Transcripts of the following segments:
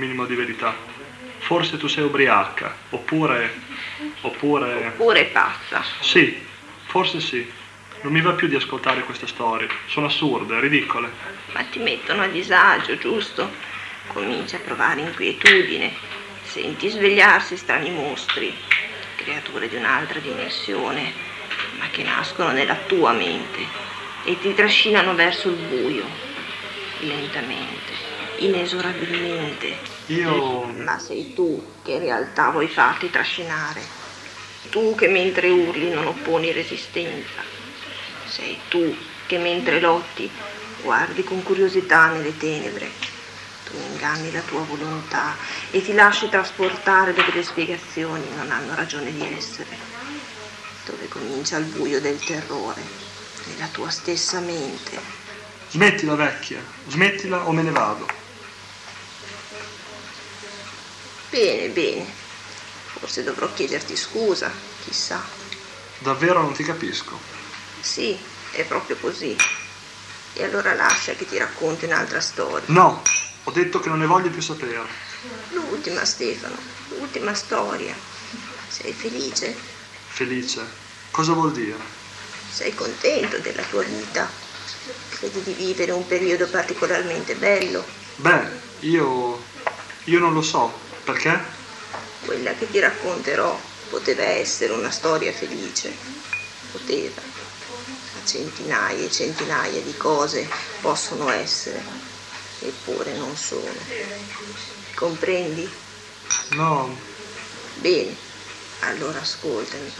minimo di verità. Forse tu sei ubriaca, oppure... oppure... Oppure pazza. Sì, forse sì. Non mi va più di ascoltare queste storie. Sono assurde, ridicole. Ma ti mettono a disagio, giusto? Cominci a provare inquietudine. Senti svegliarsi strani mostri, creature di un'altra dimensione, ma che nascono nella tua mente e ti trascinano verso il buio, lentamente inesorabilmente. Io... Ma sei tu che in realtà vuoi farti trascinare. Tu che mentre urli non opponi resistenza. Sei tu che mentre lotti guardi con curiosità nelle tenebre. Tu inganni la tua volontà e ti lasci trasportare dove le spiegazioni non hanno ragione di essere. Dove comincia il buio del terrore, nella tua stessa mente. Smettila vecchia, smettila o me ne vado. Bene, bene. Forse dovrò chiederti scusa, chissà. Davvero non ti capisco. Sì, è proprio così. E allora lascia che ti racconti un'altra storia. No, ho detto che non ne voglio più sapere. L'ultima, Stefano, l'ultima storia. Sei felice? Felice? Cosa vuol dire? Sei contento della tua vita? Credi di vivere un periodo particolarmente bello? Beh, io... io non lo so. Perché? Quella che ti racconterò poteva essere una storia felice. Poteva. Ma centinaia e centinaia di cose possono essere, eppure non sono. Comprendi? No. Bene, allora ascoltami.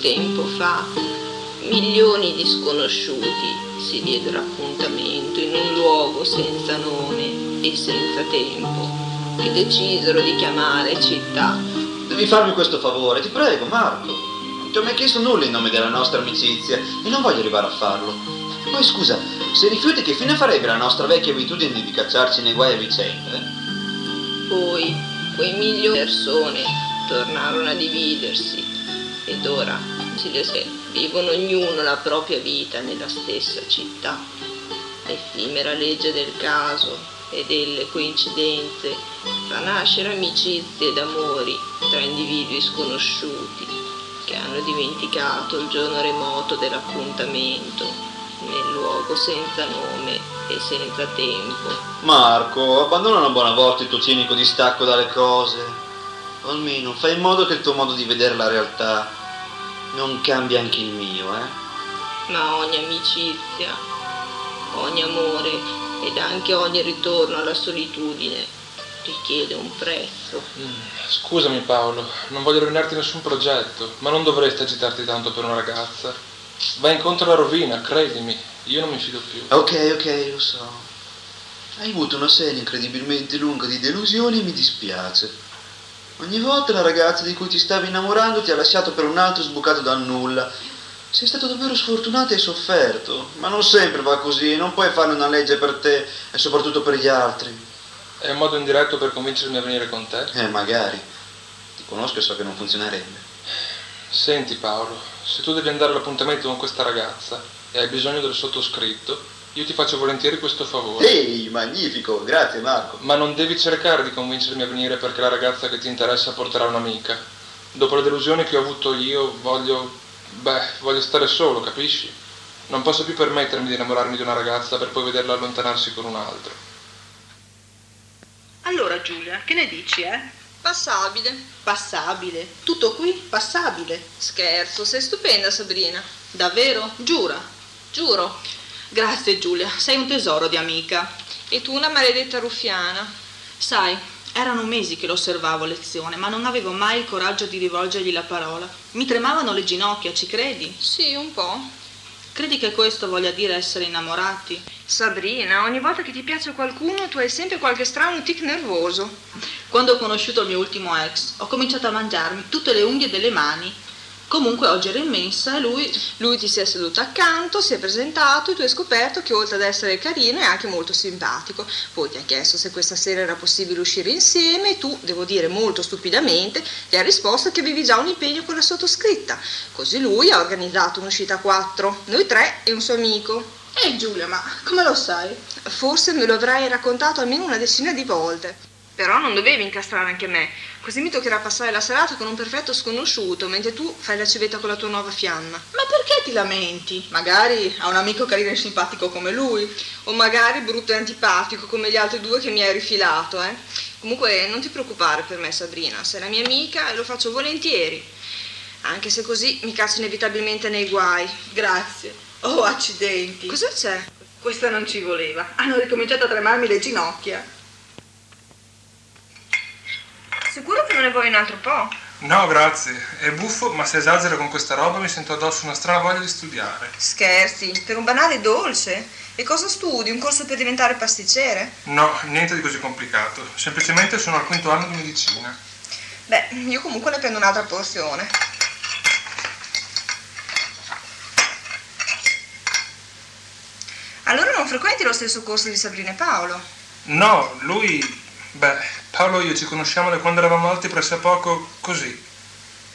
Tempo fa, milioni di sconosciuti si diedero appuntamento in un luogo senza nome e senza tempo, che decisero di chiamare città. Devi farmi questo favore, ti prego, Marco. Non ti ho mai chiesto nulla in nome della nostra amicizia e non voglio arrivare a farlo. Poi scusa, se rifiuti che fine farebbe la nostra vecchia abitudine di cacciarci nei guai a vicenda? Poi quei milioni di persone tornarono a dividersi ed ora Vivono ognuno la propria vita nella stessa città. L'effimera legge del caso e delle coincidenze fa nascere amicizie ed amori tra individui sconosciuti che hanno dimenticato il giorno remoto dell'appuntamento nel luogo senza nome e senza tempo. Marco, abbandona una buona volta il tuo cinico distacco dalle cose. Almeno fai in modo che il tuo modo di vedere la realtà non cambi anche il mio, eh? Ma ogni amicizia, ogni amore ed anche ogni ritorno alla solitudine richiede un prezzo. Mm, Scusami Paolo, non voglio rovinarti nessun progetto, ma non dovresti agitarti tanto per una ragazza. Vai incontro alla rovina, credimi, io non mi fido più. Ok, ok, lo so. Hai avuto una serie incredibilmente lunga di delusioni e mi dispiace. Ogni volta la ragazza di cui ti stavi innamorando ti ha lasciato per un altro sbucato dal nulla. Sei stato davvero sfortunato e hai sofferto, ma non sempre va così, non puoi farne una legge per te e soprattutto per gli altri. È un modo indiretto per convincermi a venire con te? Eh, magari. Ti conosco e so che non funzionerebbe. Senti Paolo, se tu devi andare all'appuntamento con questa ragazza e hai bisogno del sottoscritto, io ti faccio volentieri questo favore. Ehi, magnifico, grazie Marco. Ma non devi cercare di convincermi a venire perché la ragazza che ti interessa porterà un'amica. Dopo le delusioni che ho avuto io, voglio. beh, voglio stare solo, capisci? Non posso più permettermi di innamorarmi di una ragazza per poi vederla allontanarsi con un altro. Allora Giulia, che ne dici, eh? Passabile. Passabile. Tutto qui? Passabile. Scherzo, sei stupenda Sabrina. Davvero? Giura. Giuro. Grazie Giulia, sei un tesoro di amica. E tu una maledetta ruffiana. Sai, erano mesi che lo osservavo a lezione, ma non avevo mai il coraggio di rivolgergli la parola. Mi tremavano le ginocchia, ci credi? Sì, un po'. Credi che questo voglia dire essere innamorati? Sabrina, ogni volta che ti piace qualcuno tu hai sempre qualche strano tic nervoso. Quando ho conosciuto il mio ultimo ex, ho cominciato a mangiarmi tutte le unghie delle mani. Comunque oggi ero in mensa e lui... Lui ti si è seduto accanto, si è presentato e tu hai scoperto che oltre ad essere carino è anche molto simpatico. Poi ti ha chiesto se questa sera era possibile uscire insieme e tu, devo dire molto stupidamente, gli hai risposto che avevi già un impegno con la sottoscritta. Così lui ha organizzato un'uscita a quattro, noi tre e un suo amico. Ehi Giulia, ma come lo sai? Forse me lo avrai raccontato almeno una decina di volte. Però non dovevi incastrare anche me, così mi toccherà passare la serata con un perfetto sconosciuto, mentre tu fai la civetta con la tua nuova fiamma. Ma perché ti lamenti? Magari ha un amico carino e simpatico come lui. O magari brutto e antipatico come gli altri due che mi hai rifilato, eh. Comunque non ti preoccupare per me, Sabrina, sei la mia amica e lo faccio volentieri. Anche se così mi caccio inevitabilmente nei guai. Grazie. Oh, accidenti. Cosa c'è? Questa non ci voleva. Hanno ricominciato a tremarmi le ginocchia. Sicuro che non ne vuoi un altro po'? No, grazie. È buffo, ma se esagero con questa roba mi sento addosso una strana voglia di studiare. Scherzi, per un banale dolce? E cosa studi? Un corso per diventare pasticcere? No, niente di così complicato. Semplicemente sono al quinto anno di medicina. Beh, io comunque ne prendo un'altra porzione. Allora non frequenti lo stesso corso di Sabrina e Paolo? No, lui... Beh, Paolo e io ci conosciamo da quando eravamo alti pressappoco così.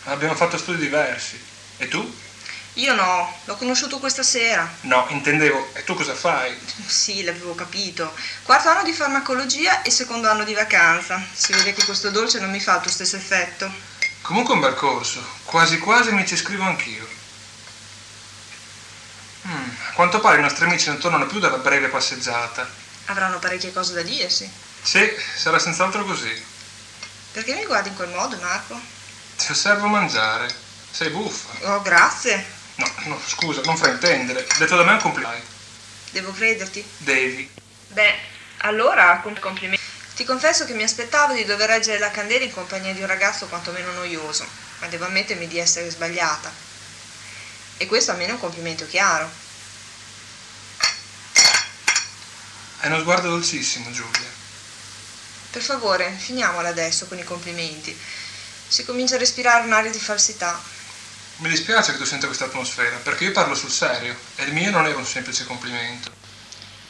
Abbiamo fatto studi diversi. E tu? Io no, l'ho conosciuto questa sera. No, intendevo. E tu cosa fai? Sì, l'avevo capito. Quarto anno di farmacologia e secondo anno di vacanza. Si vede che questo dolce non mi fa il tuo stesso effetto. Comunque un bel corso. Quasi quasi mi ci iscrivo anch'io. Mm, a quanto pare i nostri amici non tornano più dalla breve passeggiata. Avranno parecchie cose da dirsi. Sì, sarà senz'altro così. Perché mi guardi in quel modo, Marco? Ti osservo mangiare. Sei buffa. Oh, grazie. No, no, scusa, non fraintendere. Detto da me è un complimento. Devo crederti. Devi. Beh, allora, com- complimenti. Ti confesso che mi aspettavo di dover reggere la candela in compagnia di un ragazzo quantomeno noioso, ma devo ammettermi di essere sbagliata. E questo almeno è un complimento chiaro. Hai uno sguardo dolcissimo, Giulia. Per favore, finiamola adesso con i complimenti. Si comincia a respirare un'aria di falsità. Mi dispiace che tu senta questa atmosfera, perché io parlo sul serio e il mio non era un semplice complimento.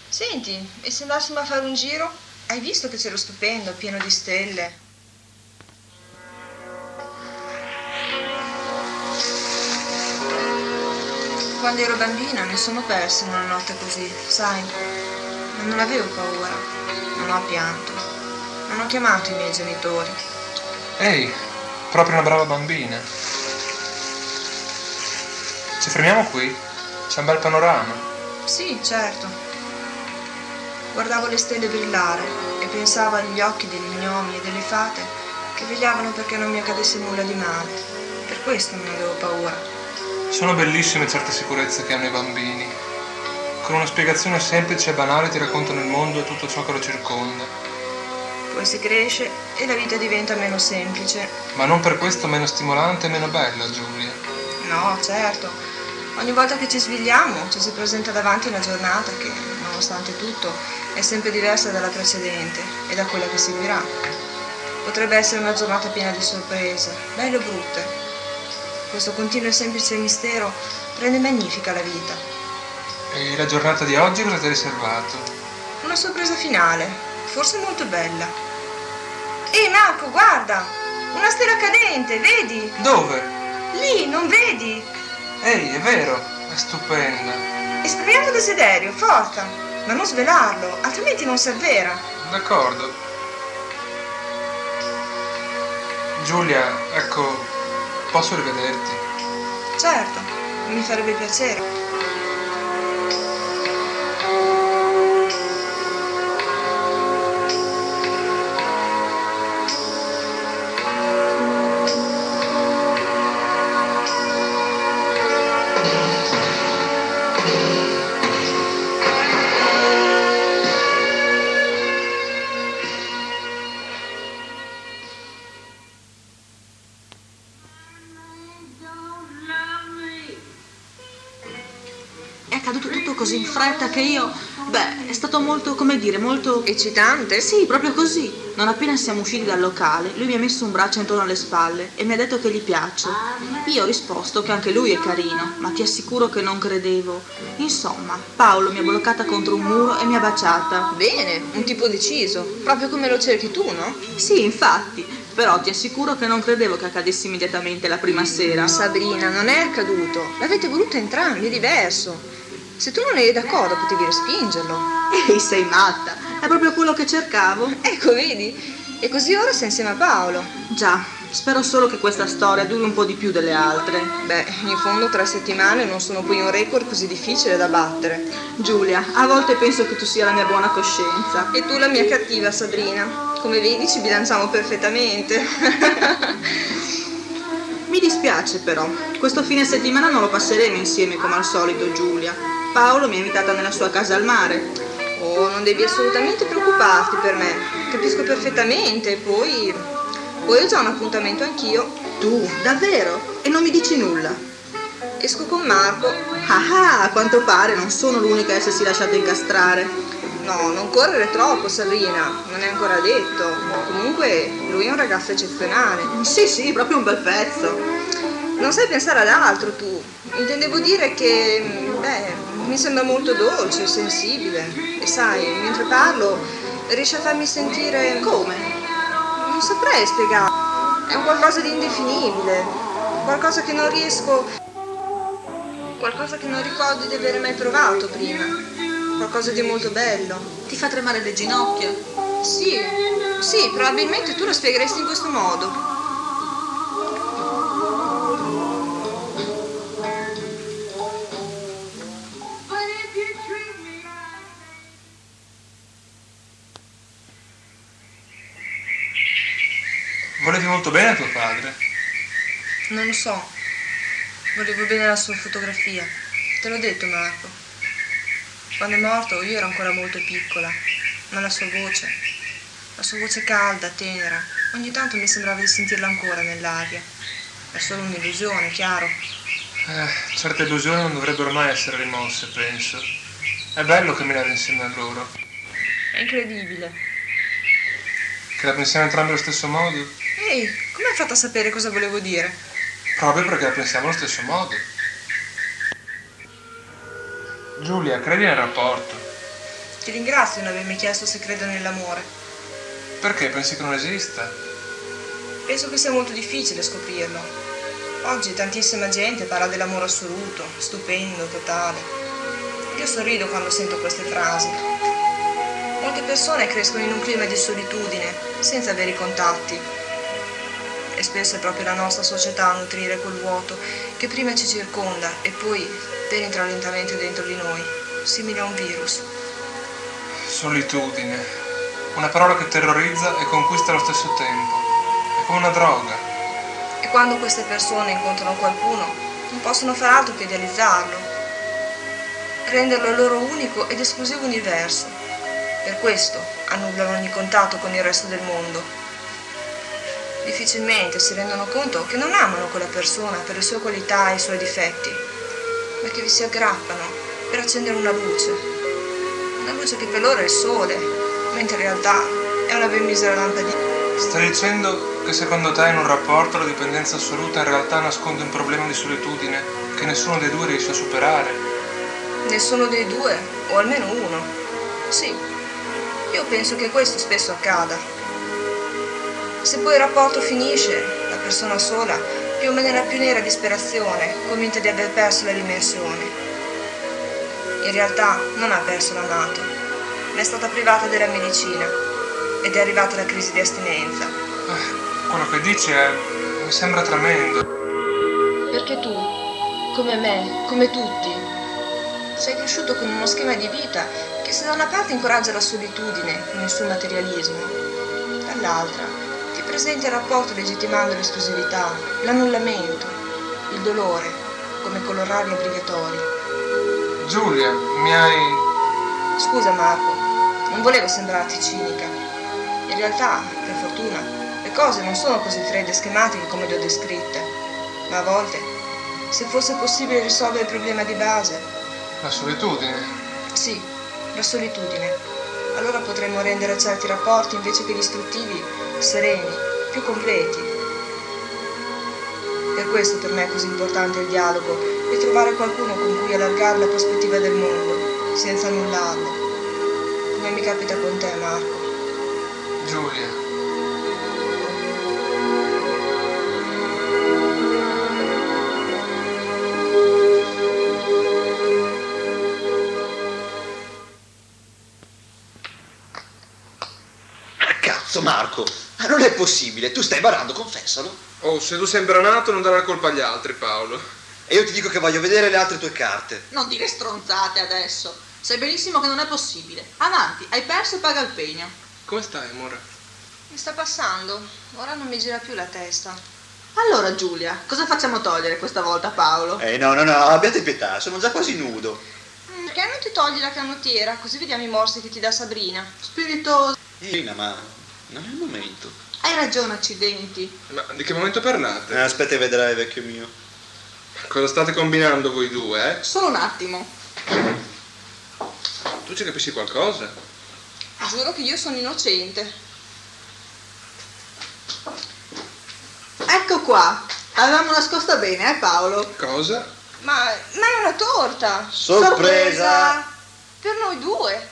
Senti, e se andassimo a fare un giro? Hai visto che cielo stupendo, pieno di stelle? quando ero bambina mi sono persa in una notte così, sai? Ma non avevo paura, non ho pianto, non ho chiamato i miei genitori. Ehi, proprio una brava bambina. Ci fermiamo qui? C'è un bel panorama. Sì, certo. Guardavo le stelle brillare e pensavo agli occhi degli gnomi e delle fate che vegliavano perché non mi accadesse nulla di male. Per questo non avevo paura. Sono bellissime certe sicurezze che hanno i bambini. Con una spiegazione semplice e banale ti raccontano il mondo e tutto ciò che lo circonda. Poi si cresce e la vita diventa meno semplice. Ma non per questo meno stimolante e meno bella, Giulia. No, certo. Ogni volta che ci svegliamo ci si presenta davanti una giornata che, nonostante tutto, è sempre diversa dalla precedente e da quella che seguirà. Potrebbe essere una giornata piena di sorprese, belle o brutte, questo continuo e semplice mistero rende magnifica la vita. E la giornata di oggi cosa ti ha riservato? Una sorpresa finale, forse molto bella. Ehi Marco, guarda! Una stella cadente, vedi? Dove? Lì, non vedi? Ehi, è vero, è stupenda. Esprimiamo desiderio, forza, ma non svelarlo, altrimenti non si avvera. D'accordo. Giulia, ecco, Posso rivederti? Certo, mi farebbe piacere. Che io, beh, è stato molto, come dire, molto... Eccitante? Sì, proprio così. Non appena siamo usciti dal locale, lui mi ha messo un braccio intorno alle spalle e mi ha detto che gli piaccio. Io ho risposto che anche lui è carino, ma ti assicuro che non credevo. Insomma, Paolo mi ha bloccata contro un muro e mi ha baciata. Bene, un tipo deciso, proprio come lo cerchi tu, no? Sì, infatti. Però ti assicuro che non credevo che accadesse immediatamente la prima sera. Sabrina, non è accaduto. L'avete voluto entrambi, è diverso. Se tu non eri d'accordo potevi respingerlo. Ehi, sei matta. È proprio quello che cercavo. Ecco, vedi? E così ora sei insieme a Paolo. Già, spero solo che questa storia duri un po' di più delle altre. Beh, in fondo tre settimane non sono poi un record così difficile da battere. Giulia, a volte penso che tu sia la mia buona coscienza. E tu la mia cattiva, Sabrina. Come vedi ci bilanciamo perfettamente. Mi dispiace però, questo fine settimana non lo passeremo insieme come al solito, Giulia. Paolo mi ha invitata nella sua casa al mare. Oh, non devi assolutamente preoccuparti per me. Capisco perfettamente. Poi. Poi ho già un appuntamento anch'io. Tu, davvero? E non mi dici nulla? Esco con Marco. Ah ah, a quanto pare non sono l'unica a essersi lasciata incastrare. No, non correre troppo, Sabrina, non è ancora detto. Comunque, lui è un ragazzo eccezionale. Sì, sì, proprio un bel pezzo. Non sai pensare ad altro tu. Intendevo dire che, beh, mi sembra molto dolce, sensibile e sai, mentre parlo riesce a farmi sentire... Come? Non saprei spiegare. È un qualcosa di indefinibile, qualcosa che non riesco... qualcosa che non ricordo di aver mai provato prima, qualcosa di molto bello. Ti fa tremare le ginocchia? Sì, sì, probabilmente tu lo spiegheresti in questo modo. Volevi molto bene a tuo padre? Non lo so. Volevo bene la sua fotografia. Te l'ho detto, Marco. Quando è morto io ero ancora molto piccola, ma la sua voce, la sua voce calda, tenera, ogni tanto mi sembrava di sentirla ancora nell'aria. È solo un'illusione, chiaro. Eh, certe illusioni non dovrebbero mai essere rimosse, penso. È bello camminare insieme a loro. È incredibile. Che la pensiamo entrambi allo stesso modo? Ehi, come hai fatto a sapere cosa volevo dire? Proprio perché la pensiamo allo stesso modo. Giulia, credi nel rapporto? Ti ringrazio di avermi chiesto se credo nell'amore. Perché pensi che non esista? Penso che sia molto difficile scoprirlo. Oggi tantissima gente parla dell'amore assoluto, stupendo, totale. Io sorrido quando sento queste frasi. Molte persone crescono in un clima di solitudine, senza veri contatti. Spesso è proprio la nostra società a nutrire quel vuoto che prima ci circonda e poi penetra lentamente dentro di noi, simile a un virus. Solitudine. Una parola che terrorizza e conquista allo stesso tempo. È come una droga. E quando queste persone incontrano qualcuno, non possono far altro che idealizzarlo, renderlo il loro unico ed esclusivo universo. Per questo annullano ogni contatto con il resto del mondo. Difficilmente si rendono conto che non amano quella persona per le sue qualità e i suoi difetti, ma che vi si aggrappano per accendere una luce. Una luce che per loro è il sole, mentre in realtà è una ben misera lampadina. Stai dicendo che secondo te in un rapporto la dipendenza assoluta in realtà nasconde un problema di solitudine che nessuno dei due riesce a superare? Nessuno dei due, o almeno uno. Sì, io penso che questo spesso accada. Se poi il rapporto finisce, la persona sola piomba nella più nera disperazione, convinta di aver perso la dimensione. In realtà non ha perso l'amato, ma è stata privata della medicina ed è arrivata la crisi di astinenza. Eh, quello che dici è... mi sembra tremendo. Perché tu, come me, come tutti, sei cresciuto con uno schema di vita che se da una parte incoraggia la solitudine con il suo materialismo, dall'altra presenta il rapporto legittimando l'esclusività, l'annullamento, il dolore come colorari obbligatori. Giulia, mi hai... Scusa Marco, non volevo sembrarti cinica. In realtà, per fortuna, le cose non sono così fredde e schematiche come le ho descritte, ma a volte, se fosse possibile risolvere il problema di base, la solitudine. sì, la solitudine, allora potremmo rendere certi rapporti invece che distruttivi, sereni, più completi. Per questo per me è così importante il dialogo e trovare qualcuno con cui allargare la prospettiva del mondo, senza annullarlo. Come mi capita con te, Marco. Giulia. Cazzo, Marco, ma non è possibile, tu stai barando, confessalo. Oh, se tu sei imbranato non dare la colpa agli altri, Paolo. E io ti dico che voglio vedere le altre tue carte. Non dire stronzate adesso. Sai benissimo che non è possibile. Avanti, hai perso e paga il pegno. Come stai, amore? Mi sta passando, ora non mi gira più la testa. Allora, Giulia, cosa facciamo togliere questa volta Paolo? Eh no, no, no, abbiate pietà, sono già quasi nudo. Mm, Perché non ti togli la canottiera, così vediamo i morsi che ti dà Sabrina. Spiritoso. Irina, ma non è il momento. Hai ragione, accidenti. Ma di che momento parlate? Eh, aspetta e vedrai, vecchio mio. Cosa state combinando voi due, eh? Solo un attimo. Tu ci capisci qualcosa? Giuro che io sono innocente. Ecco qua. Avevamo nascosta bene, eh Paolo? Cosa? Ma, ma è una torta! Sorpresa! Per noi due!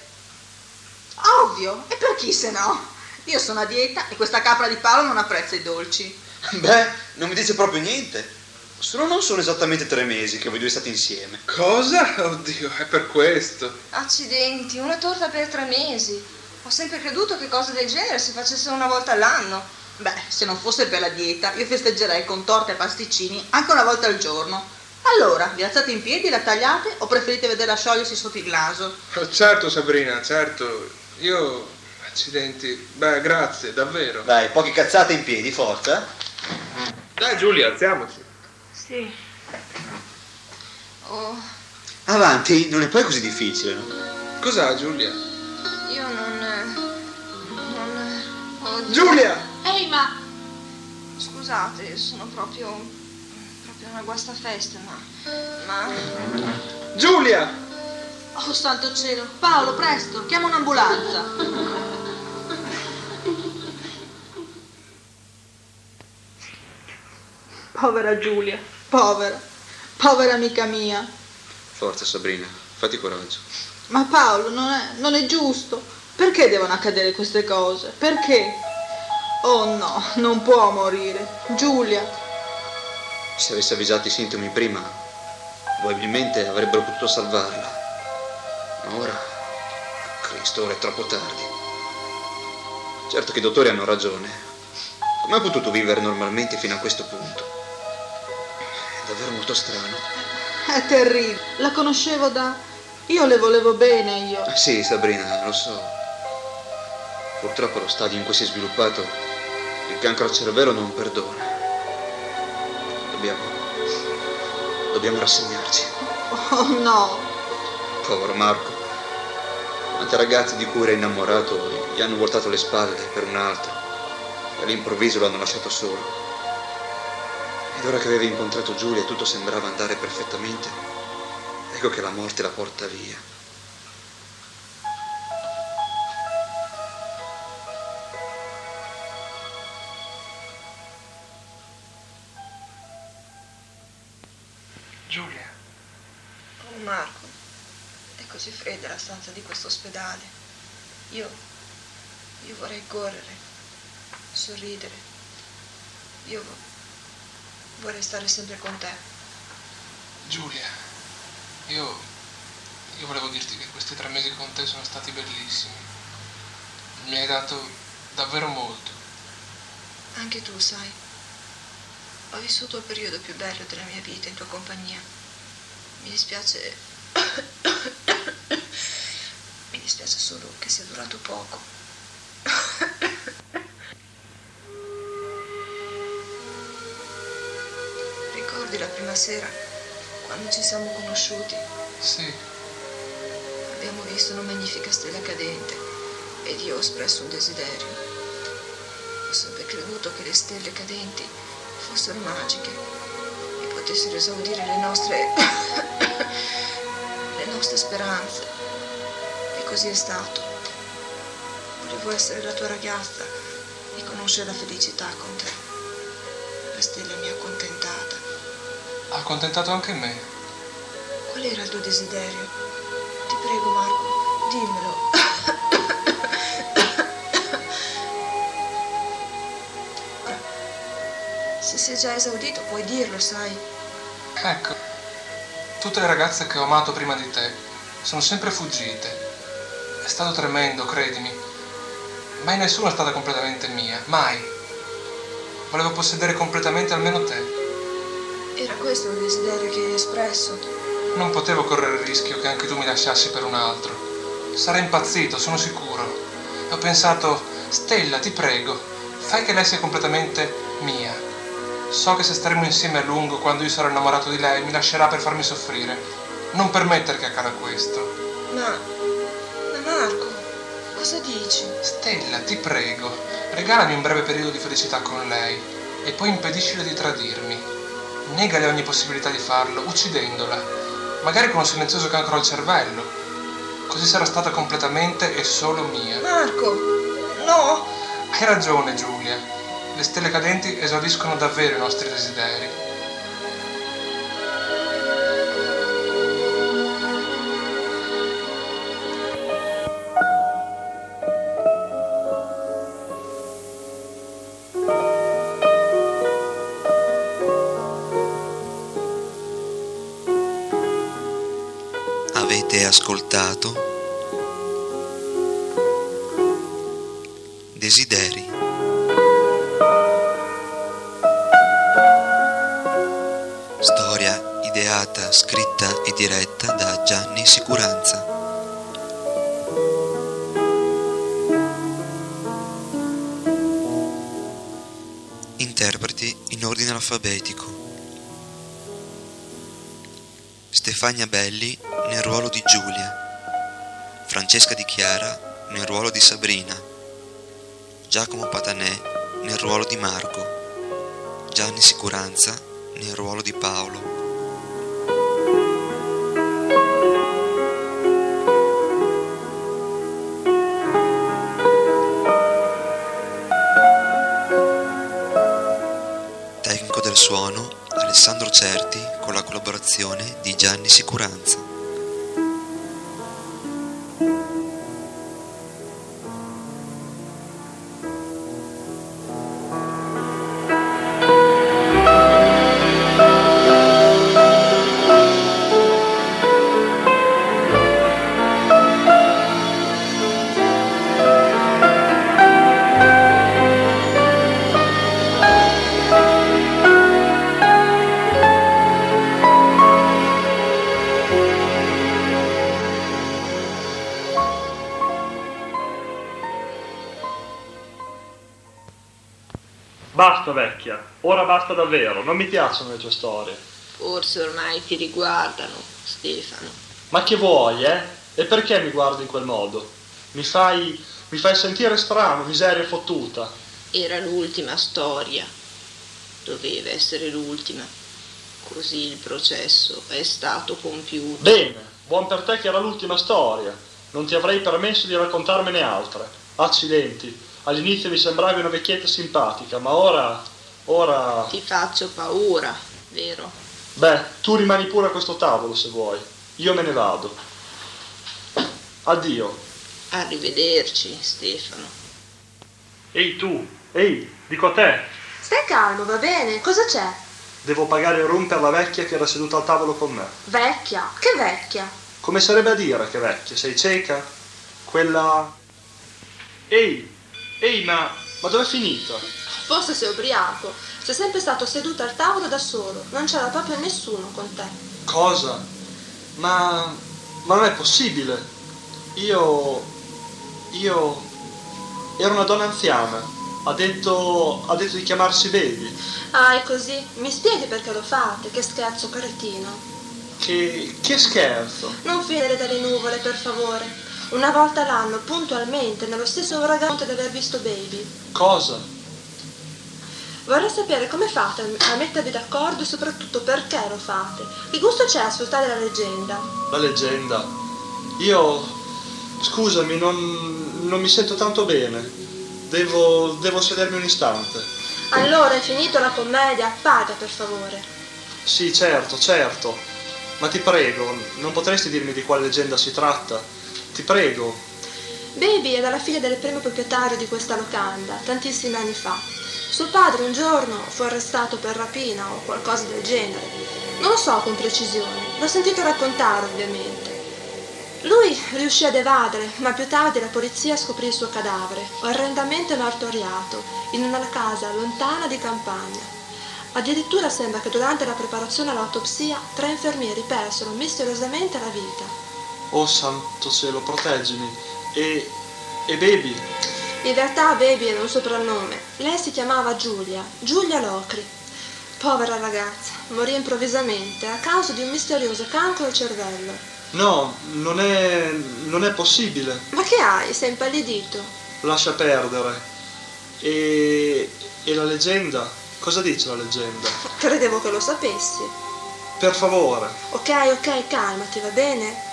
Ovvio. E per chi se no? Io sono a dieta e questa capra di Paolo non apprezza i dolci. Beh, non mi dice proprio niente. Solo non sono esattamente tre mesi che voi due state insieme. Cosa? Oddio, è per questo. Accidenti, una torta per tre mesi. Ho sempre creduto che cose del genere si facessero una volta all'anno. Beh, se non fosse per la dieta, io festeggerei con torte e pasticcini anche una volta al giorno. Allora, vi alzate in piedi, la tagliate o preferite vederla sciogliersi sotto il naso? Oh, certo, Sabrina, certo. Io... Accidenti. Beh, grazie, davvero. Dai, poche cazzate in piedi, forza. Dai, Giulia, alziamoci. Sì. Oh, Avanti, non è poi così difficile, no? Cos'ha, Giulia? io non. eh, non. Oddio. Giulia! Ehi, ma... Scusate, sono proprio. proprio una guastafeste, ma. ma. Giulia! Oh, santo cielo. Paolo, presto, chiama un'ambulanza. Povera Giulia, povera, povera amica mia. Forza, Sabrina, fatti coraggio. Ma Paolo, non è, non è giusto. Perché devono accadere queste cose? Perché? Oh no, non può morire. Giulia. Se avesse avvisato i sintomi prima, probabilmente avrebbero potuto salvarla. Ma ora, Cristo, ora è troppo tardi. Certo che i dottori hanno ragione. Come ha potuto vivere normalmente fino a questo punto? Davvero molto strano. È terribile. La conoscevo da... Io le volevo bene, io. Ah, sì, Sabrina, lo so. Purtroppo lo stadio in cui si è sviluppato, il cancro al cervello non perdona. Dobbiamo... Dobbiamo rassegnarci. Oh no. Povero Marco. Quante ragazze di cui era innamorato gli hanno voltato le spalle per un altro e all'improvviso l'hanno lasciato solo. Ed ora che aveva incontrato Giulia e tutto sembrava andare perfettamente, ecco che la morte la porta via. Giulia, Oh Marco, è così fredda la stanza di questo ospedale. Io, io vorrei correre, sorridere. Io vo- vorrei stare sempre con te. Giulia, io, io volevo dirti che questi tre mesi con te sono stati bellissimi. Mi hai dato davvero molto. Anche tu, sai. Ho vissuto il periodo più bello della mia vita in tua compagnia. Mi dispiace. Mi dispiace solo che sia durato poco. Prima sera quando ci siamo conosciuti? Sì, Abbiamo visto una magnifica stella cadente ed io ho espresso un desiderio. Ho sempre creduto che le stelle cadenti fossero magiche e potessero esaudire le nostre. le nostre speranze. E così è stato. Volevo essere la tua ragazza e conoscere la felicità con te. La stella mi ha accontentata. Ha accontentato anche me. Qual era il tuo desiderio? Ti prego, Marco, dimmelo. Se sei già esaudito, puoi dirlo, sai. Ecco, tutte le ragazze che ho amato prima di te sono sempre fuggite. È stato tremendo, credimi. Mai nessuna è stata completamente mia, mai. Volevo possedere completamente almeno te. Era questo il desiderio che hai espresso. Non potevo correre il rischio che anche tu mi lasciassi per un altro. Sarei impazzito, sono sicuro. Ho pensato, Stella, ti prego, fai che lei sia completamente mia. So che se staremo insieme a lungo, quando io sarò innamorato di lei, mi lascerà per farmi soffrire. Non permettere che accada questo. Ma. Ma Marco, cosa dici? Stella, ti prego, regalami un breve periodo di felicità con lei e poi impediscile di tradirmi. Negale ogni possibilità di farlo, uccidendola, magari con un silenzioso cancro al cervello. Così sarà stata completamente e solo mia. Marco, no! Hai ragione, Giulia. Le stelle cadenti esaudiscono davvero i nostri desideri. Ascoltato Desideri. Storia ideata, scritta e diretta da Gianni Sicuranza. Interpreti in ordine alfabetico. Stefania Belli nel ruolo di Giulia, Francesca Di Chiara nel ruolo di Sabrina, Giacomo Patanè nel ruolo di Marco, Gianni Sicuranza nel ruolo di Paolo. Tecnico del suono Alessandro Certi con la collaborazione di Gianni Sicuranza. Basta vecchia, ora basta davvero, non mi piacciono le tue storie. Forse ormai ti riguardano, Stefano. Ma che vuoi, eh? E perché mi guardi in quel modo? Mi fai, mi fai sentire strano, miseria fottuta. Era l'ultima storia. Doveva essere l'ultima. Così il processo è stato compiuto. Bene, buon per te che era l'ultima storia. Non ti avrei permesso di raccontarmene altre. Accidenti. All'inizio mi sembravi una vecchietta simpatica, ma ora... ora... Ti faccio paura, vero? Beh, tu rimani pure a questo tavolo se vuoi. Io me ne vado. Addio. Arrivederci, Stefano. Ehi tu, ehi, dico a te. Stai calmo, va bene? Cosa c'è? Devo pagare il rum per la vecchia che era seduta al tavolo con me. Vecchia? Che vecchia? Come sarebbe a dire che vecchia? Sei cieca? Quella... Ehi, ehi, ma, ma dov'è finita? Forse sei ubriaco. Sei sempre stato seduto al tavolo da solo. Non c'era proprio nessuno con te. Cosa? Ma... ma non è possibile. Io... io... ero una donna anziana. Ha detto... ha detto di chiamarsi Baby. Ah, è così? Mi spieghi perché lo fate? Che scherzo cretino. Che... che scherzo. Non finire dalle nuvole, per favore. Una volta l'anno, puntualmente, nello stesso uragano di aver visto Baby. Cosa? Vorrei sapere come fate a mettervi d'accordo e soprattutto perché lo fate. Che gusto c'è a ascoltare la leggenda? La leggenda. Io... Scusami, non, non mi sento tanto bene. Devo, devo sedermi un istante. Allora, è finito la commedia? Paga, per favore. Sì, certo, certo. Ma ti prego, non potresti dirmi di quale leggenda si tratta? Ti prego. Baby era la figlia del primo proprietario di questa locanda, tantissimi anni fa. Suo padre un giorno fu arrestato per rapina o qualcosa del genere. Non lo so con precisione, l'ho sentito raccontare ovviamente. Lui riuscì ad evadere, ma più tardi la polizia scoprì il suo cadavere, orrendamente martoriato, in una casa lontana di campagna. Addirittura sembra che durante la preparazione all'autopsia tre infermieri persero misteriosamente la vita. Oh santo cielo, proteggimi. E... e Baby? In realtà Baby era un soprannome. Lei si chiamava Giulia, Giulia Locri. Povera ragazza, morì improvvisamente a causa di un misterioso cancro al cervello. No, non è... non è possibile. Ma che hai? Sei impallidito. Lascia perdere. E... e la leggenda? Cosa dice la leggenda? Credevo che lo sapessi. Per favore. Ok, ok, calmati, va bene?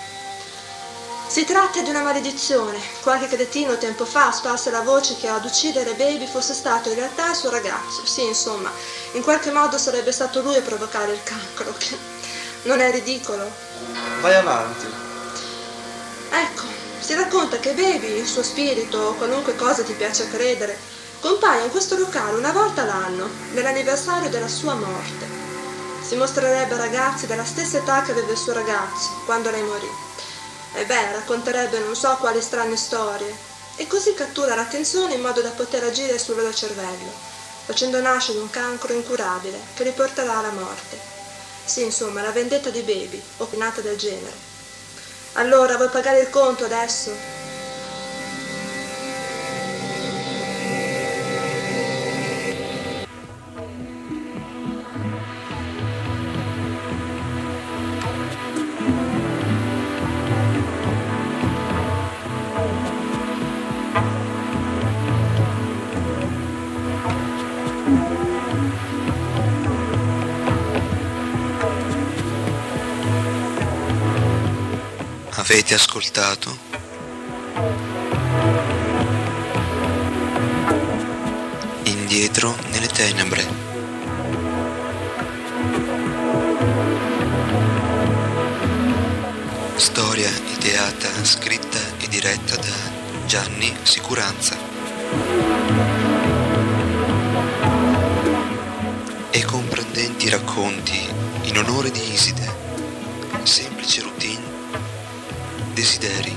Si tratta di una maledizione. Qualche cretino tempo fa sparse la voce che ad uccidere Baby fosse stato in realtà il suo ragazzo. Sì, insomma, in qualche modo sarebbe stato lui a provocare il cancro. Non è ridicolo? Vai avanti. Ecco, si racconta che Baby, il suo spirito o qualunque cosa ti piace credere, compaia in questo locale una volta l'anno, nell'anniversario della sua morte. Si mostrerebbe a ragazzi della stessa età che aveva il suo ragazzo, quando lei morì. E beh, racconterebbe non so quali strane storie, e così cattura l'attenzione in modo da poter agire sul loro cervello, facendo nascere un cancro incurabile che li porterà alla morte. Sì, insomma, la vendetta di Baby, opinata del genere. Allora, vuoi pagare il conto adesso? Avete ascoltato? Indietro nelle tenebre. Storia ideata, scritta e diretta da Gianni Sicuranza. E comprendenti racconti in onore di Iside. desideri.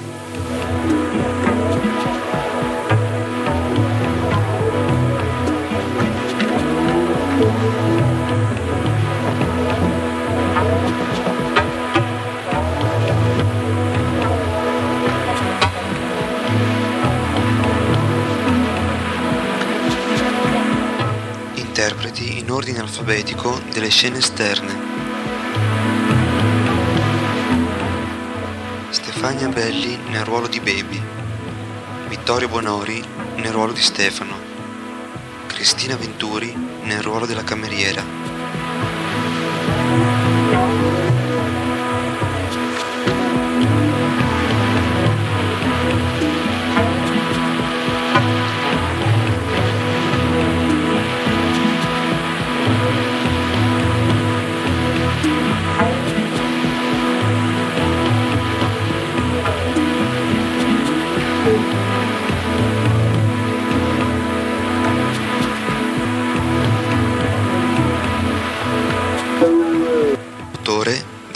Interpreti in ordine alfabetico delle scene esterne. Stefania Belli nel ruolo di Baby, Vittorio Bonori nel ruolo di Stefano, Cristina Venturi nel ruolo della cameriera.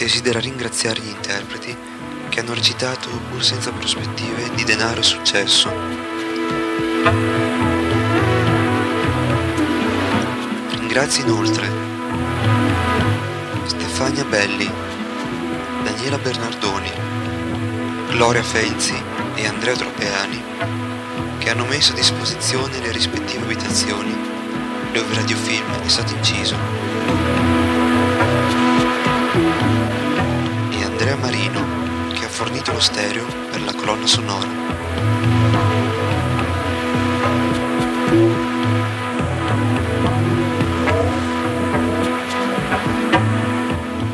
Desidera ringraziare gli interpreti che hanno recitato pur senza prospettive di denaro e successo. Ringrazia inoltre Stefania Belli, Daniela Bernardoni, Gloria Fenzi e Andrea Tropeani che hanno messo a disposizione le rispettive abitazioni dove il radiofilm è stato inciso. Marino che ha fornito lo stereo per la colonna sonora.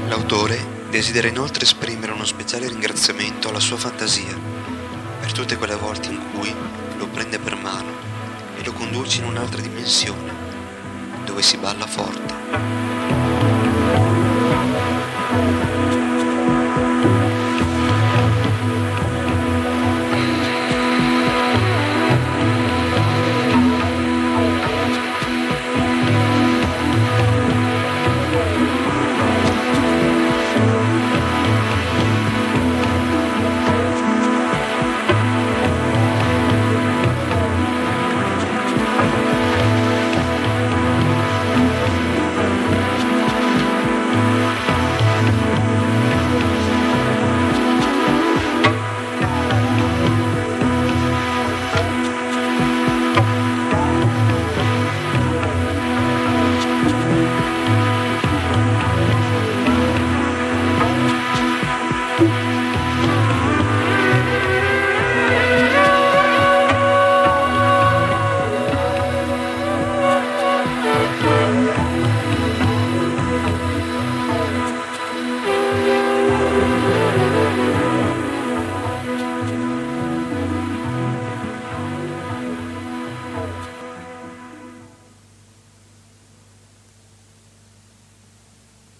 L'autore desidera inoltre esprimere uno speciale ringraziamento alla sua fantasia per tutte quelle volte in cui lo prende per mano e lo conduce in un'altra dimensione dove si balla forte.